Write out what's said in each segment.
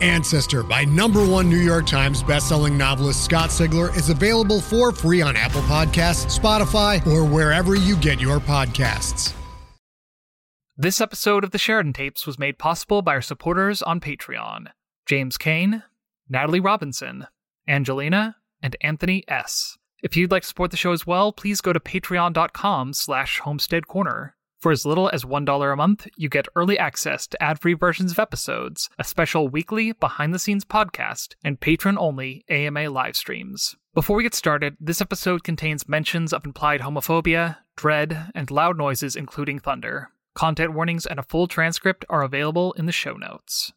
Ancestor by number one New York Times bestselling novelist Scott Sigler is available for free on Apple Podcasts, Spotify, or wherever you get your podcasts. This episode of the Sheridan Tapes was made possible by our supporters on Patreon James Kane, Natalie Robinson, Angelina, and Anthony S. If you'd like to support the show as well, please go to patreon.com slash homestead corner. For as little as $1 a month, you get early access to ad free versions of episodes, a special weekly behind the scenes podcast, and patron only AMA live streams. Before we get started, this episode contains mentions of implied homophobia, dread, and loud noises, including thunder. Content warnings and a full transcript are available in the show notes.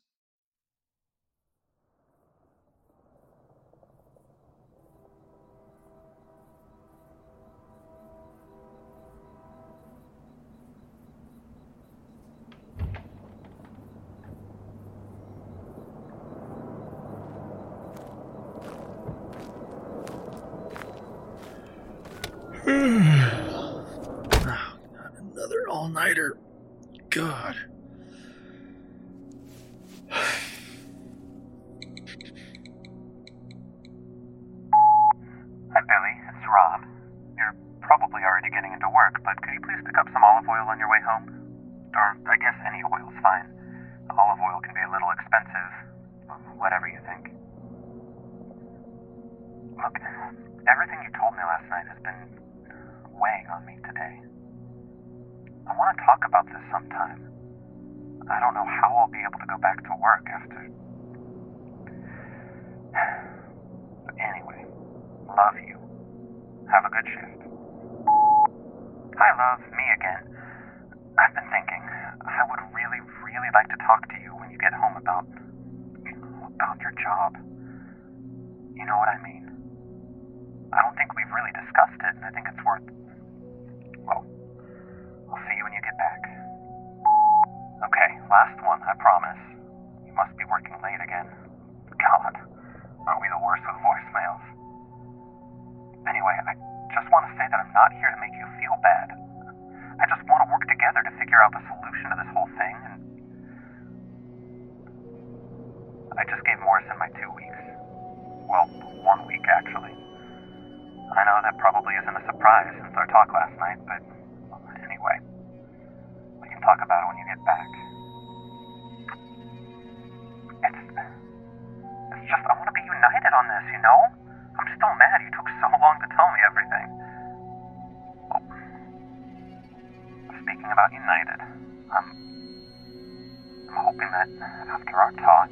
Another all nighter. God. Hi, Billy. It's Rob. You're probably already getting into work, but could you please pick up some olive oil on your way home? Or, I guess any oil's fine. To talk about this sometime. I don't know how I'll be able to go back to work after. But anyway, love you. Have a good shift. Hi, love. Me again. I've been thinking. I would really, really like to talk to you when you get home about. about your job. You know what? I want to say that I'm not here to make you feel bad. I just want to work together to figure out the solution to this whole thing, and. I just gave Morrison my two weeks. Well, one week, actually. I know that probably isn't a surprise since our talk last night, but anyway, we can talk about it when you get back. It's, it's just, I want to be united on this, you know? I'm still mad you took so long to tell me about united, I'm, I'm hoping that after our talk,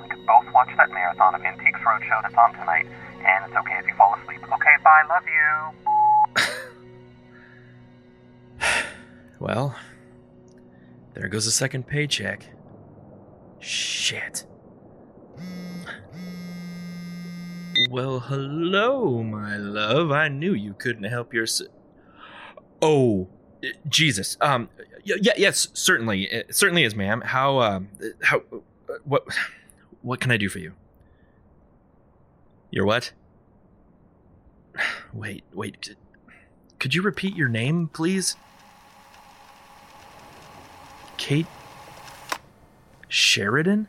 we could both watch that marathon of Antiques Roadshow that's on tonight, and it's okay if you fall asleep. Okay, bye, love you. Well, there goes a second paycheck. Shit. Well, hello, my love. I knew you couldn't help yourself. Oh, Jesus. Um, yeah, yes, certainly, it certainly is, ma'am. How, um, how, what, what can I do for you? Your what? Wait, wait. Could you repeat your name, please? Kate Sheridan?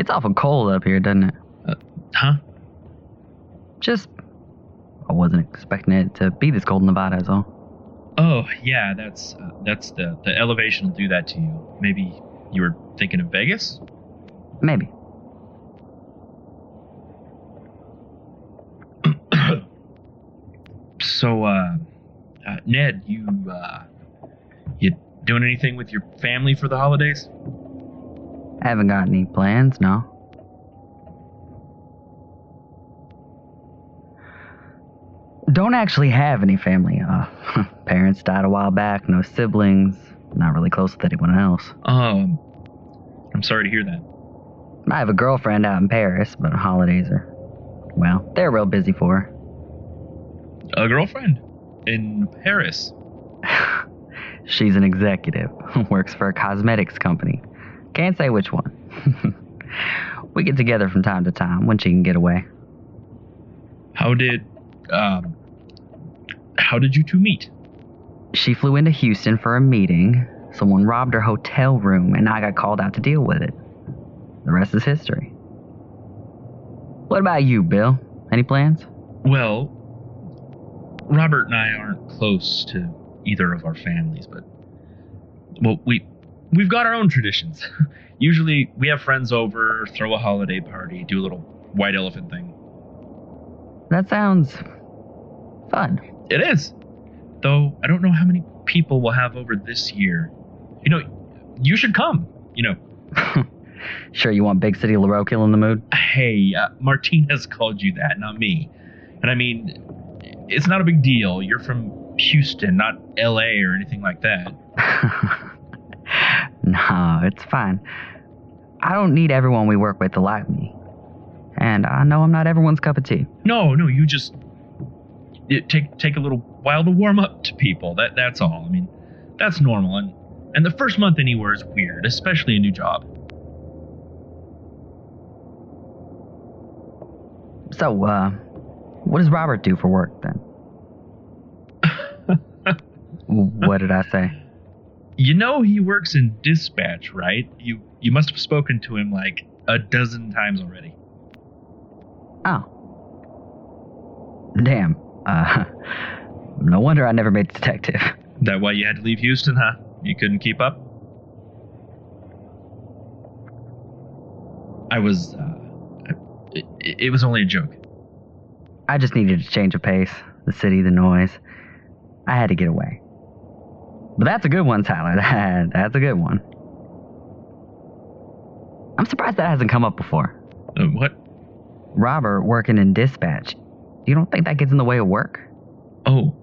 Gets awful cold up here, doesn't it? Huh? Just. I wasn't expecting it to be this cold in Nevada, is all. Oh, yeah, that's uh, that's the the elevation will do that to you. Maybe you were thinking of Vegas? Maybe. So, uh, uh Ned, you uh, you doing anything with your family for the holidays? I haven't got any plans, no. Don't actually have any family. Uh, parents died a while back, no siblings, not really close with anyone else. Um, I'm sorry to hear that. I have a girlfriend out in Paris, but holidays are, well, they're real busy for her. A girlfriend in Paris. She's an executive, works for a cosmetics company. Can't say which one. we get together from time to time when she can get away. How did um how did you two meet? She flew into Houston for a meeting. Someone robbed her hotel room, and I got called out to deal with it. The rest is history. What about you, Bill? Any plans? Well, Robert and I aren't close to either of our families, but well, we we've got our own traditions. Usually, we have friends over, throw a holiday party, do a little white elephant thing. That sounds fun. It is, though. I don't know how many people we'll have over this year. You know, you should come. You know, Sure, you want Big City Leroux in the mood? hey, uh, Martinez called you that, not me. And I mean, it's not a big deal. You're from Houston, not L.A. or anything like that. no, it's fine. I don't need everyone we work with to like me. And I know I'm not everyone's cup of tea. No, no, you just it take take a little while to warm up to people. That that's all. I mean, that's normal. And and the first month anywhere is weird, especially a new job. So, uh, what does Robert do for work then? what did I say? You know he works in dispatch, right? You you must have spoken to him like a dozen times already. Oh. Damn. Uh, no wonder I never made detective. That why you had to leave Houston, huh? You couldn't keep up? I was uh it, it was only a joke. I just needed a change of pace. The city, the noise. I had to get away. But that's a good one, Tyler. That, that's a good one. I'm surprised that hasn't come up before. Uh, what? Robert working in dispatch. You don't think that gets in the way of work? Oh,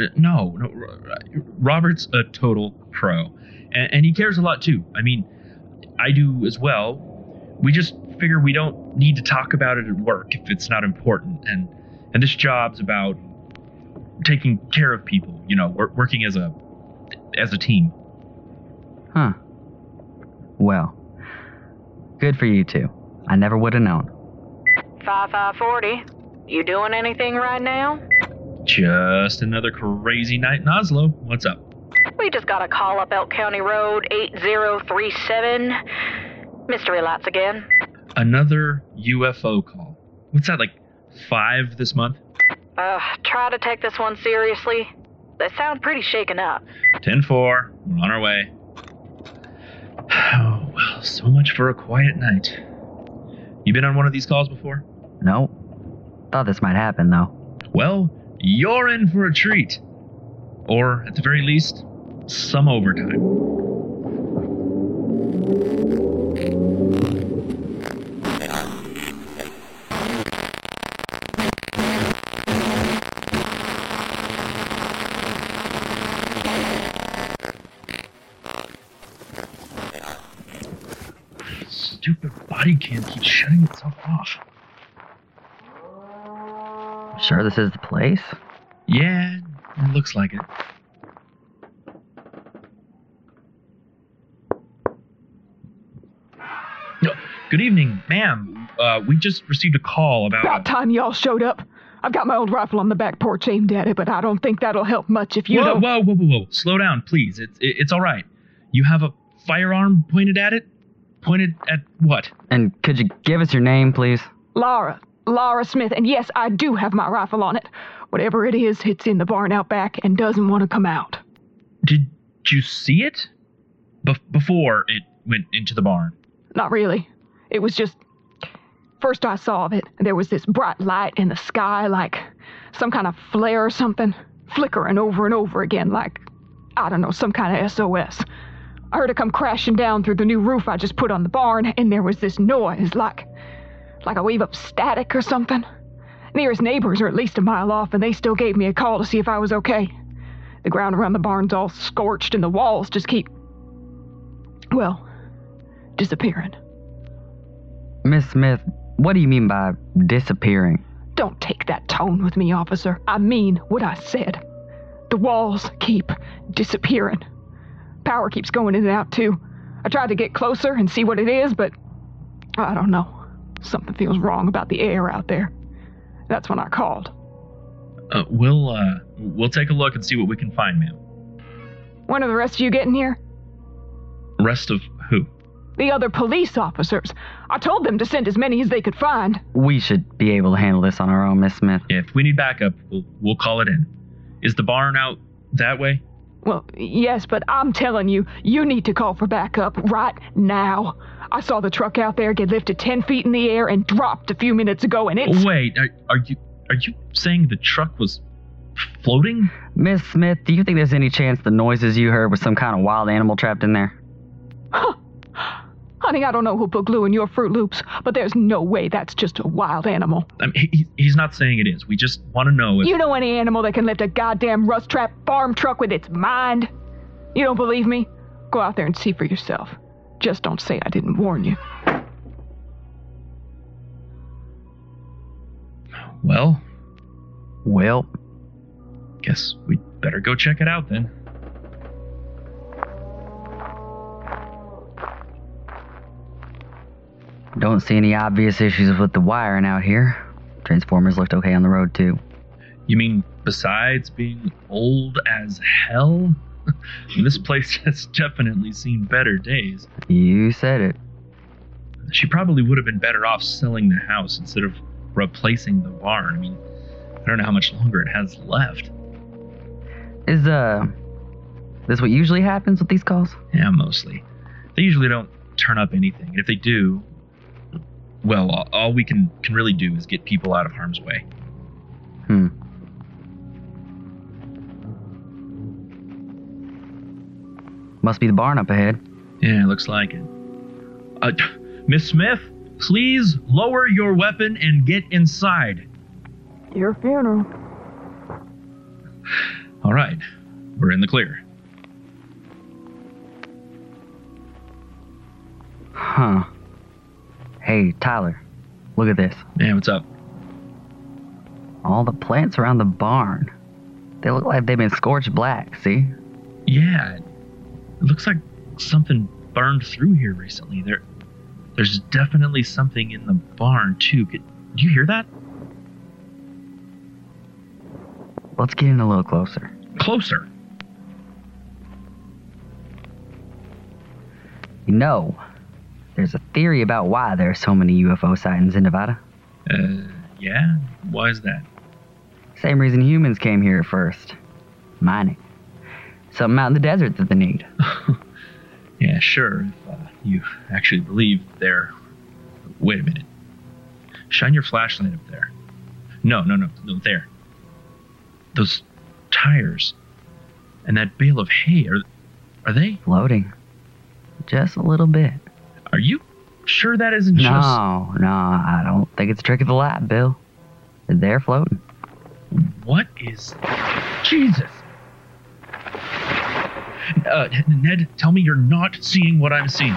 uh, no, no. Robert's a total pro, and, and he cares a lot too. I mean, I do as well. We just figure we don't need to talk about it at work if it's not important, and and this job's about taking care of people. You know, wor- working as a as a team. Huh. Well, good for you two. I never would have known. 5540. You doing anything right now? Just another crazy night in Oslow. What's up? We just got a call up Elk County Road 8037. Mystery lights again. Another UFO call. What's that, like five this month? Uh, try to take this one seriously. They sound pretty shaken up. 10 4. We're on our way. Oh, well, so much for a quiet night. You been on one of these calls before? No. Thought this might happen, though. Well, you're in for a treat. Or, at the very least, some overtime. Body cam keeps shutting itself off. Sure this is the place? Yeah, it looks like it. No, good evening, ma'am. Uh, we just received a call about. About time y'all showed up. I've got my old rifle on the back porch aimed at it, but I don't think that'll help much if you whoa, don't. whoa, whoa, whoa, whoa! Slow down, please. It's it's all right. You have a firearm pointed at it. Pointed at what? And could you give us your name, please? Lara. Lara Smith, and yes, I do have my rifle on it. Whatever it is, it's in the barn out back and doesn't want to come out. Did you see it? Bef- before it went into the barn. Not really. It was just. First I saw of it, there was this bright light in the sky, like some kind of flare or something, flickering over and over again, like, I don't know, some kind of SOS. I heard it come crashing down through the new roof I just put on the barn, and there was this noise, like. like a wave of static or something. Nearest neighbors are at least a mile off, and they still gave me a call to see if I was okay. The ground around the barn's all scorched, and the walls just keep. well, disappearing. Miss Smith, what do you mean by disappearing? Don't take that tone with me, officer. I mean what I said. The walls keep disappearing. Power keeps going in and out, too. I tried to get closer and see what it is, but I don't know. Something feels wrong about the air out there. That's when I called. Uh, we'll uh, we'll take a look and see what we can find, ma'am. When are the rest of you getting here? Rest of who? The other police officers. I told them to send as many as they could find. We should be able to handle this on our own, Miss Smith. Yeah, if we need backup, we'll we'll call it in. Is the barn out that way? Well, yes, but I'm telling you, you need to call for backup right now. I saw the truck out there get lifted 10 feet in the air and dropped a few minutes ago, and it's. Wait, are, are you are you saying the truck was floating? Miss Smith, do you think there's any chance the noises you heard was some kind of wild animal trapped in there? Honey, I don't know who put glue in your Froot Loops, but there's no way that's just a wild animal. I mean, he, he's not saying it is. We just want to know if. You know any animal that can lift a goddamn rust trap farm truck with its mind? You don't believe me? Go out there and see for yourself. Just don't say I didn't warn you. Well, well, guess we'd better go check it out then. Don't see any obvious issues with the wiring out here. Transformers looked okay on the road, too. You mean besides being old as hell? this place has definitely seen better days. You said it. She probably would have been better off selling the house instead of replacing the barn. I mean, I don't know how much longer it has left. Is, uh, this what usually happens with these calls? Yeah, mostly. They usually don't turn up anything. And if they do, well, all, all we can, can really do is get people out of harm's way. Hmm. Must be the barn up ahead. Yeah, looks like it. Uh, Miss Smith, please lower your weapon and get inside. Your funeral. All right, we're in the clear. Huh. Hey, Tyler, look at this. Yeah, what's up? All the plants around the barn. They look like they've been scorched black, see? Yeah, it looks like something burned through here recently. There, there's definitely something in the barn too. Could, do you hear that? Let's get in a little closer. Closer. You know, There's a theory about why there are so many UFO sightings in Nevada. Uh, yeah? Why is that? Same reason humans came here at first mining. Something out in the desert that they need. Yeah, sure. If uh, you actually believe there. Wait a minute. Shine your flashlight up there. No, no, no, no, there. Those tires and that bale of hay are are they floating? Just a little bit. Are you sure that isn't no, just No, no, I don't think it's a trick of the light, Bill. They're floating. What is Jesus? Uh, Ned, tell me you're not seeing what I'm seeing.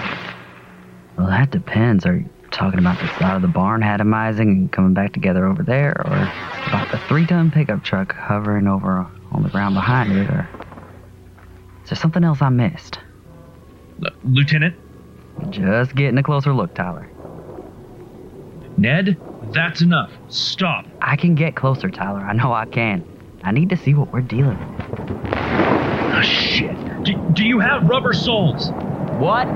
Well, that depends. Are you talking about the side of the barn atomizing and coming back together over there, or about the three-ton pickup truck hovering over on the ground behind it, or is there something else I missed? Uh, Lieutenant? Just getting a closer look, Tyler. Ned, that's enough. Stop. I can get closer, Tyler. I know I can. I need to see what we're dealing with. Oh, shit. Do, do you have rubber soles? What?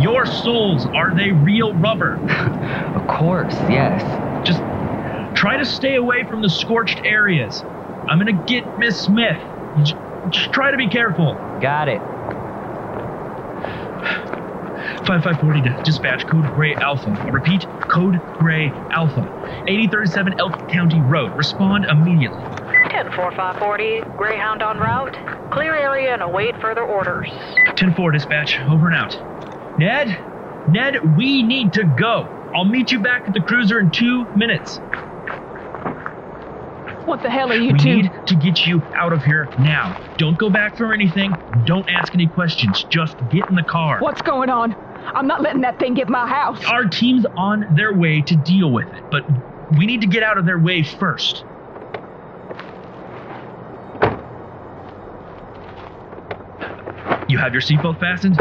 Your soles, are they real rubber? of course, yes. Just try to stay away from the scorched areas. I'm gonna get Miss Smith. Just, just try to be careful. Got it. 5540 to dispatch code gray alpha. I repeat, code gray alpha. 8037 Elk County Road. Respond immediately. 104540, Greyhound en route. Clear area and await further orders. 10-4 dispatch, over and out. Ned? Ned, we need to go. I'll meet you back at the cruiser in two minutes. What the hell are you we two? need to get you out of here now. Don't go back for anything. Don't ask any questions. Just get in the car. What's going on? I'm not letting that thing get my house. Our team's on their way to deal with it, but we need to get out of their way first. You have your seatbelt fastened?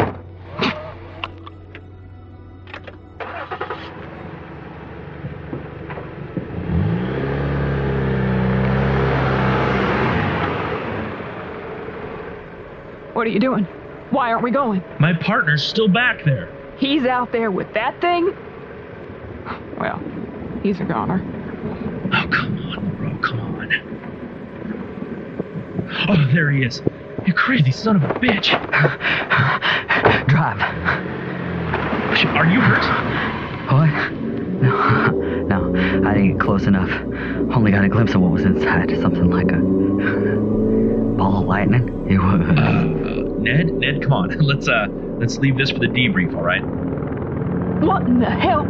What are you doing? Why aren't we going? My partner's still back there. He's out there with that thing? Well, he's a goner. Oh, come on, bro, come on. Oh, there he is. You crazy son of a bitch. Drive. Are you hurt? What? No, no, I didn't get close enough. Only got a glimpse of what was inside. Something like a ball of lightning. It was. Uh, Ned, Ned, come on. Let's uh, let's leave this for the debrief. All right. What in the hell?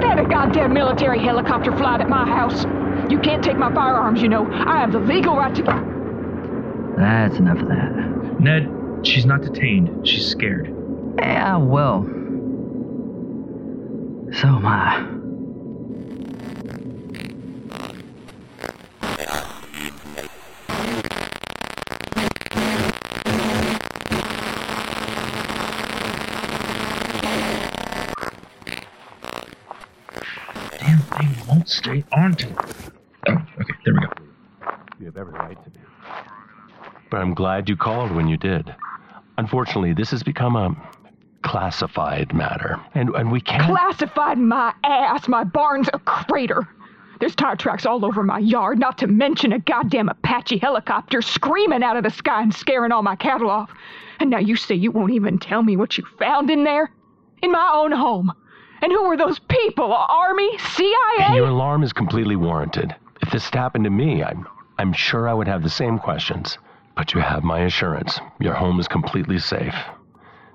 They had a goddamn military helicopter flight at my house. You can't take my firearms, you know. I have the legal right to. That's enough of that. Ned, she's not detained. She's scared. Yeah, well. So am I. Damn thing won't stay on to. Oh, okay, there we go. You have every right to be. But I'm glad you called when you did. Unfortunately, this has become a classified matter, and, and we can't. Classified my ass. My barn's a crater. There's tire tracks all over my yard, not to mention a goddamn Apache helicopter screaming out of the sky and scaring all my cattle off. And now you say you won't even tell me what you found in there? In my own home. And who were those people? Army? CIA? Your alarm is completely warranted. If this happened to me, I'm, I'm sure I would have the same questions. But you have my assurance. Your home is completely safe.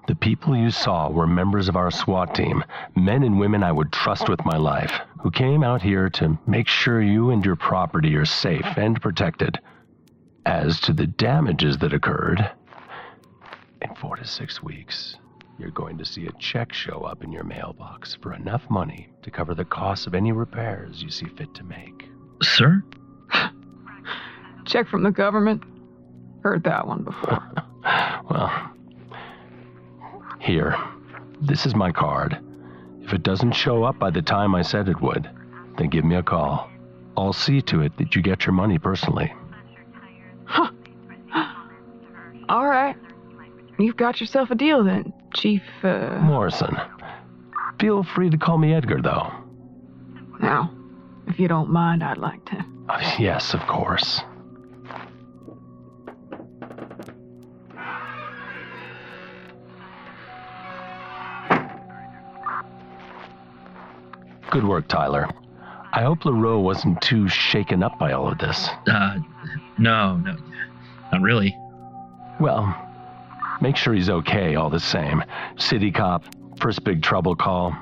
The people you saw were members of our SWAT team, men and women I would trust with my life, who came out here to make sure you and your property are safe and protected. As to the damages that occurred, in four to six weeks, you're going to see a check show up in your mailbox for enough money to cover the cost of any repairs you see fit to make. Sir? Check from the government. Heard that one before. well, here. This is my card. If it doesn't show up by the time I said it would, then give me a call. I'll see to it that you get your money personally. Huh. All right. You've got yourself a deal then, Chief. Uh... Morrison. Feel free to call me Edgar, though. Now, if you don't mind, I'd like to. Uh, yes, of course. Good work, Tyler. I hope Leroux wasn't too shaken up by all of this. Uh, no, no, not really. Well, make sure he's okay all the same. City cop, first big trouble call.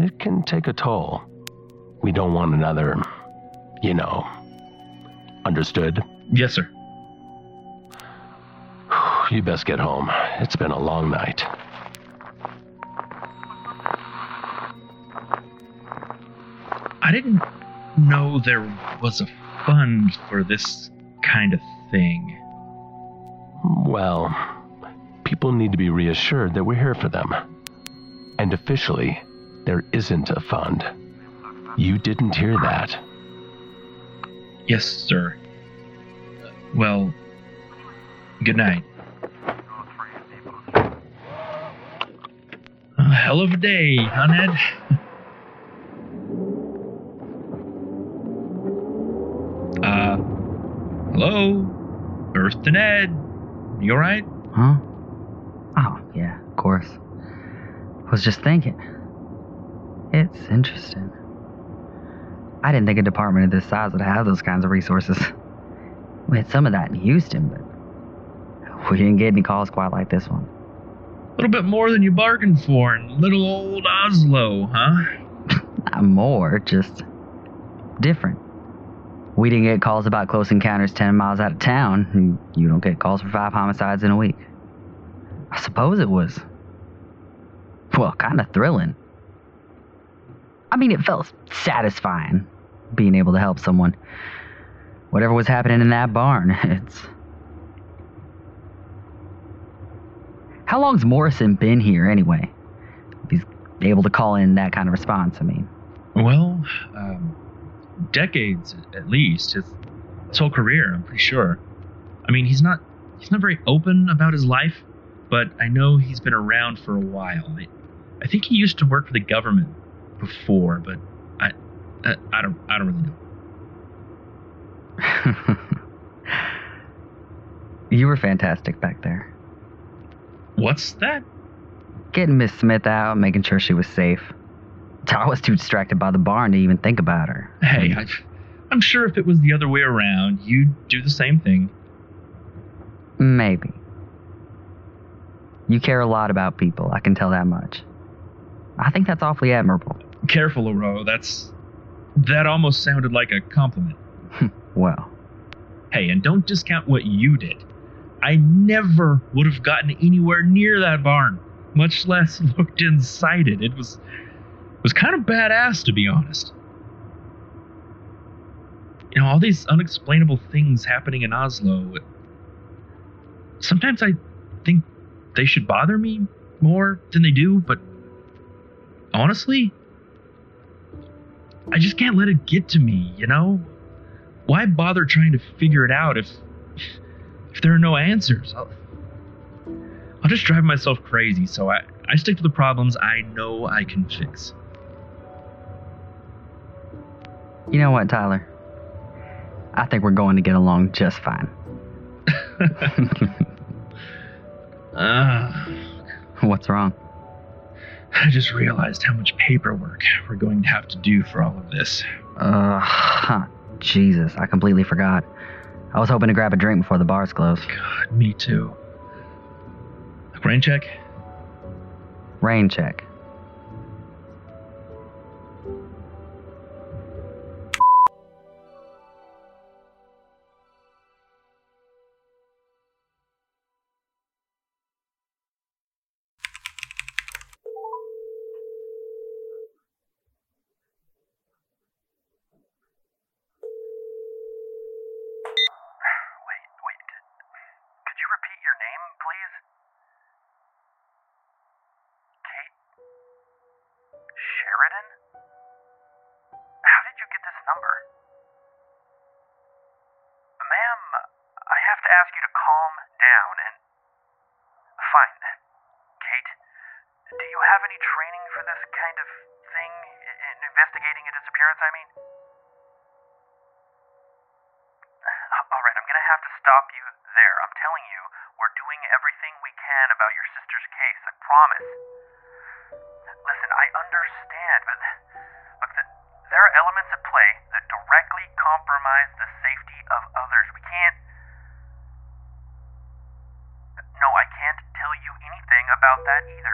It can take a toll. We don't want another, you know. Understood? Yes, sir. You best get home. It's been a long night. I didn't know there was a fund for this kind of thing. Well, people need to be reassured that we're here for them. And officially, there isn't a fund. You didn't hear that. Yes, sir. Well, good night. A hell of a day, huh, Ned? Uh, hello? Earth to Ned. You alright? Huh? Oh, yeah, of course. I Was just thinking. It's interesting. I didn't think a department of this size would have those kinds of resources. We had some of that in Houston, but we didn't get any calls quite like this one. A little bit more than you bargained for in little old Oslow, huh? Not more, just different. We didn't get calls about close encounters 10 miles out of town, you don't get calls for five homicides in a week. I suppose it was, well, kind of thrilling. I mean, it felt satisfying being able to help someone. Whatever was happening in that barn, it's. How long's Morrison been here anyway? He's able to call in that kind of response, I mean. Well, um, decades at least. His, his whole career, I'm pretty sure. I mean, he's not he's not very open about his life, but I know he's been around for a while. I, I think he used to work for the government before, but I, I, I don't I don't really know. you were fantastic back there. What's that? Getting Miss Smith out, making sure she was safe. I was too distracted by the barn to even think about her. Hey, I, I'm sure if it was the other way around, you'd do the same thing. Maybe. You care a lot about people, I can tell that much. I think that's awfully admirable. Careful, Oro. That's that almost sounded like a compliment. Hmm, well. Hey, and don't discount what you did. I never would have gotten anywhere near that barn, much less looked inside it. It was was kind of badass to be honest. You know, all these unexplainable things happening in Oslow. Sometimes I think they should bother me more than they do, but honestly, I just can't let it get to me, you know? Why bother trying to figure it out if if there are no answers? I'll, I'll just drive myself crazy, so I, I stick to the problems I know I can fix. You know what, Tyler? I think we're going to get along just fine. Ah. What's wrong? I just realized how much paperwork we're going to have to do for all of this. Uh, huh. Jesus, I completely forgot. I was hoping to grab a drink before the bars close. God, me too. Rain check? Rain check. Name, please? Kate Sheridan? How did you get this number? Ma'am, I have to ask you to calm down and. Fine. Kate, do you have any training for this kind of thing? In investigating a disappearance, I mean? Promise. Listen, I understand, but look, the, there are elements at play that directly compromise the safety of others. We can't. No, I can't tell you anything about that either.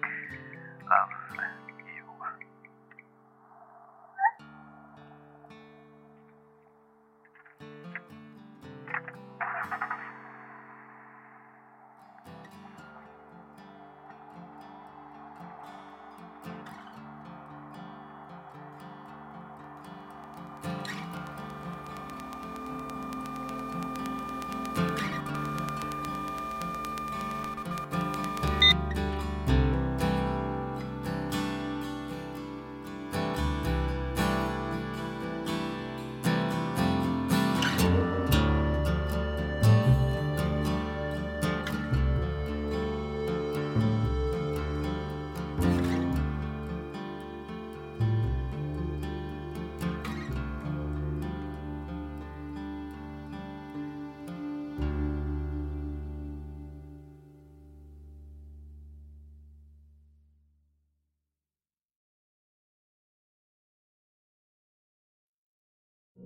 Back.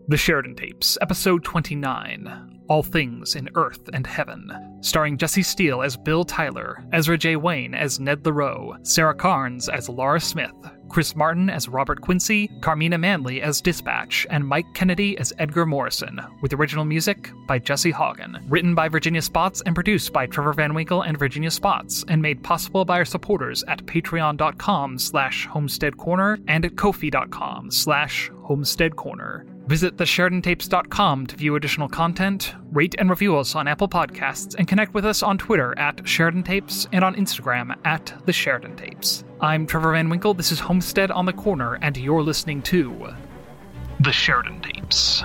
The Sheridan Tapes, Episode 29 All Things in Earth and Heaven. Starring Jesse Steele as Bill Tyler, Ezra J. Wayne as Ned Leroux, Sarah Karnes as Lara Smith, Chris Martin as Robert Quincy, Carmina Manley as Dispatch, and Mike Kennedy as Edgar Morrison, with original music by Jesse Haugen. Written by Virginia Spotts and produced by Trevor Van Winkle and Virginia Spotts, and made possible by our supporters at patreon.com slash homesteadcorner and at kofi.com slash homesteadcorner. Visit thesheridantapes.com to view additional content, rate and review us on Apple Podcasts, and connect with us on Twitter at Sheridan Tapes and on Instagram at The Sheridan Tapes. I'm Trevor Van Winkle, this is Homestead on the Corner, and you're listening to The Sheridan Tapes.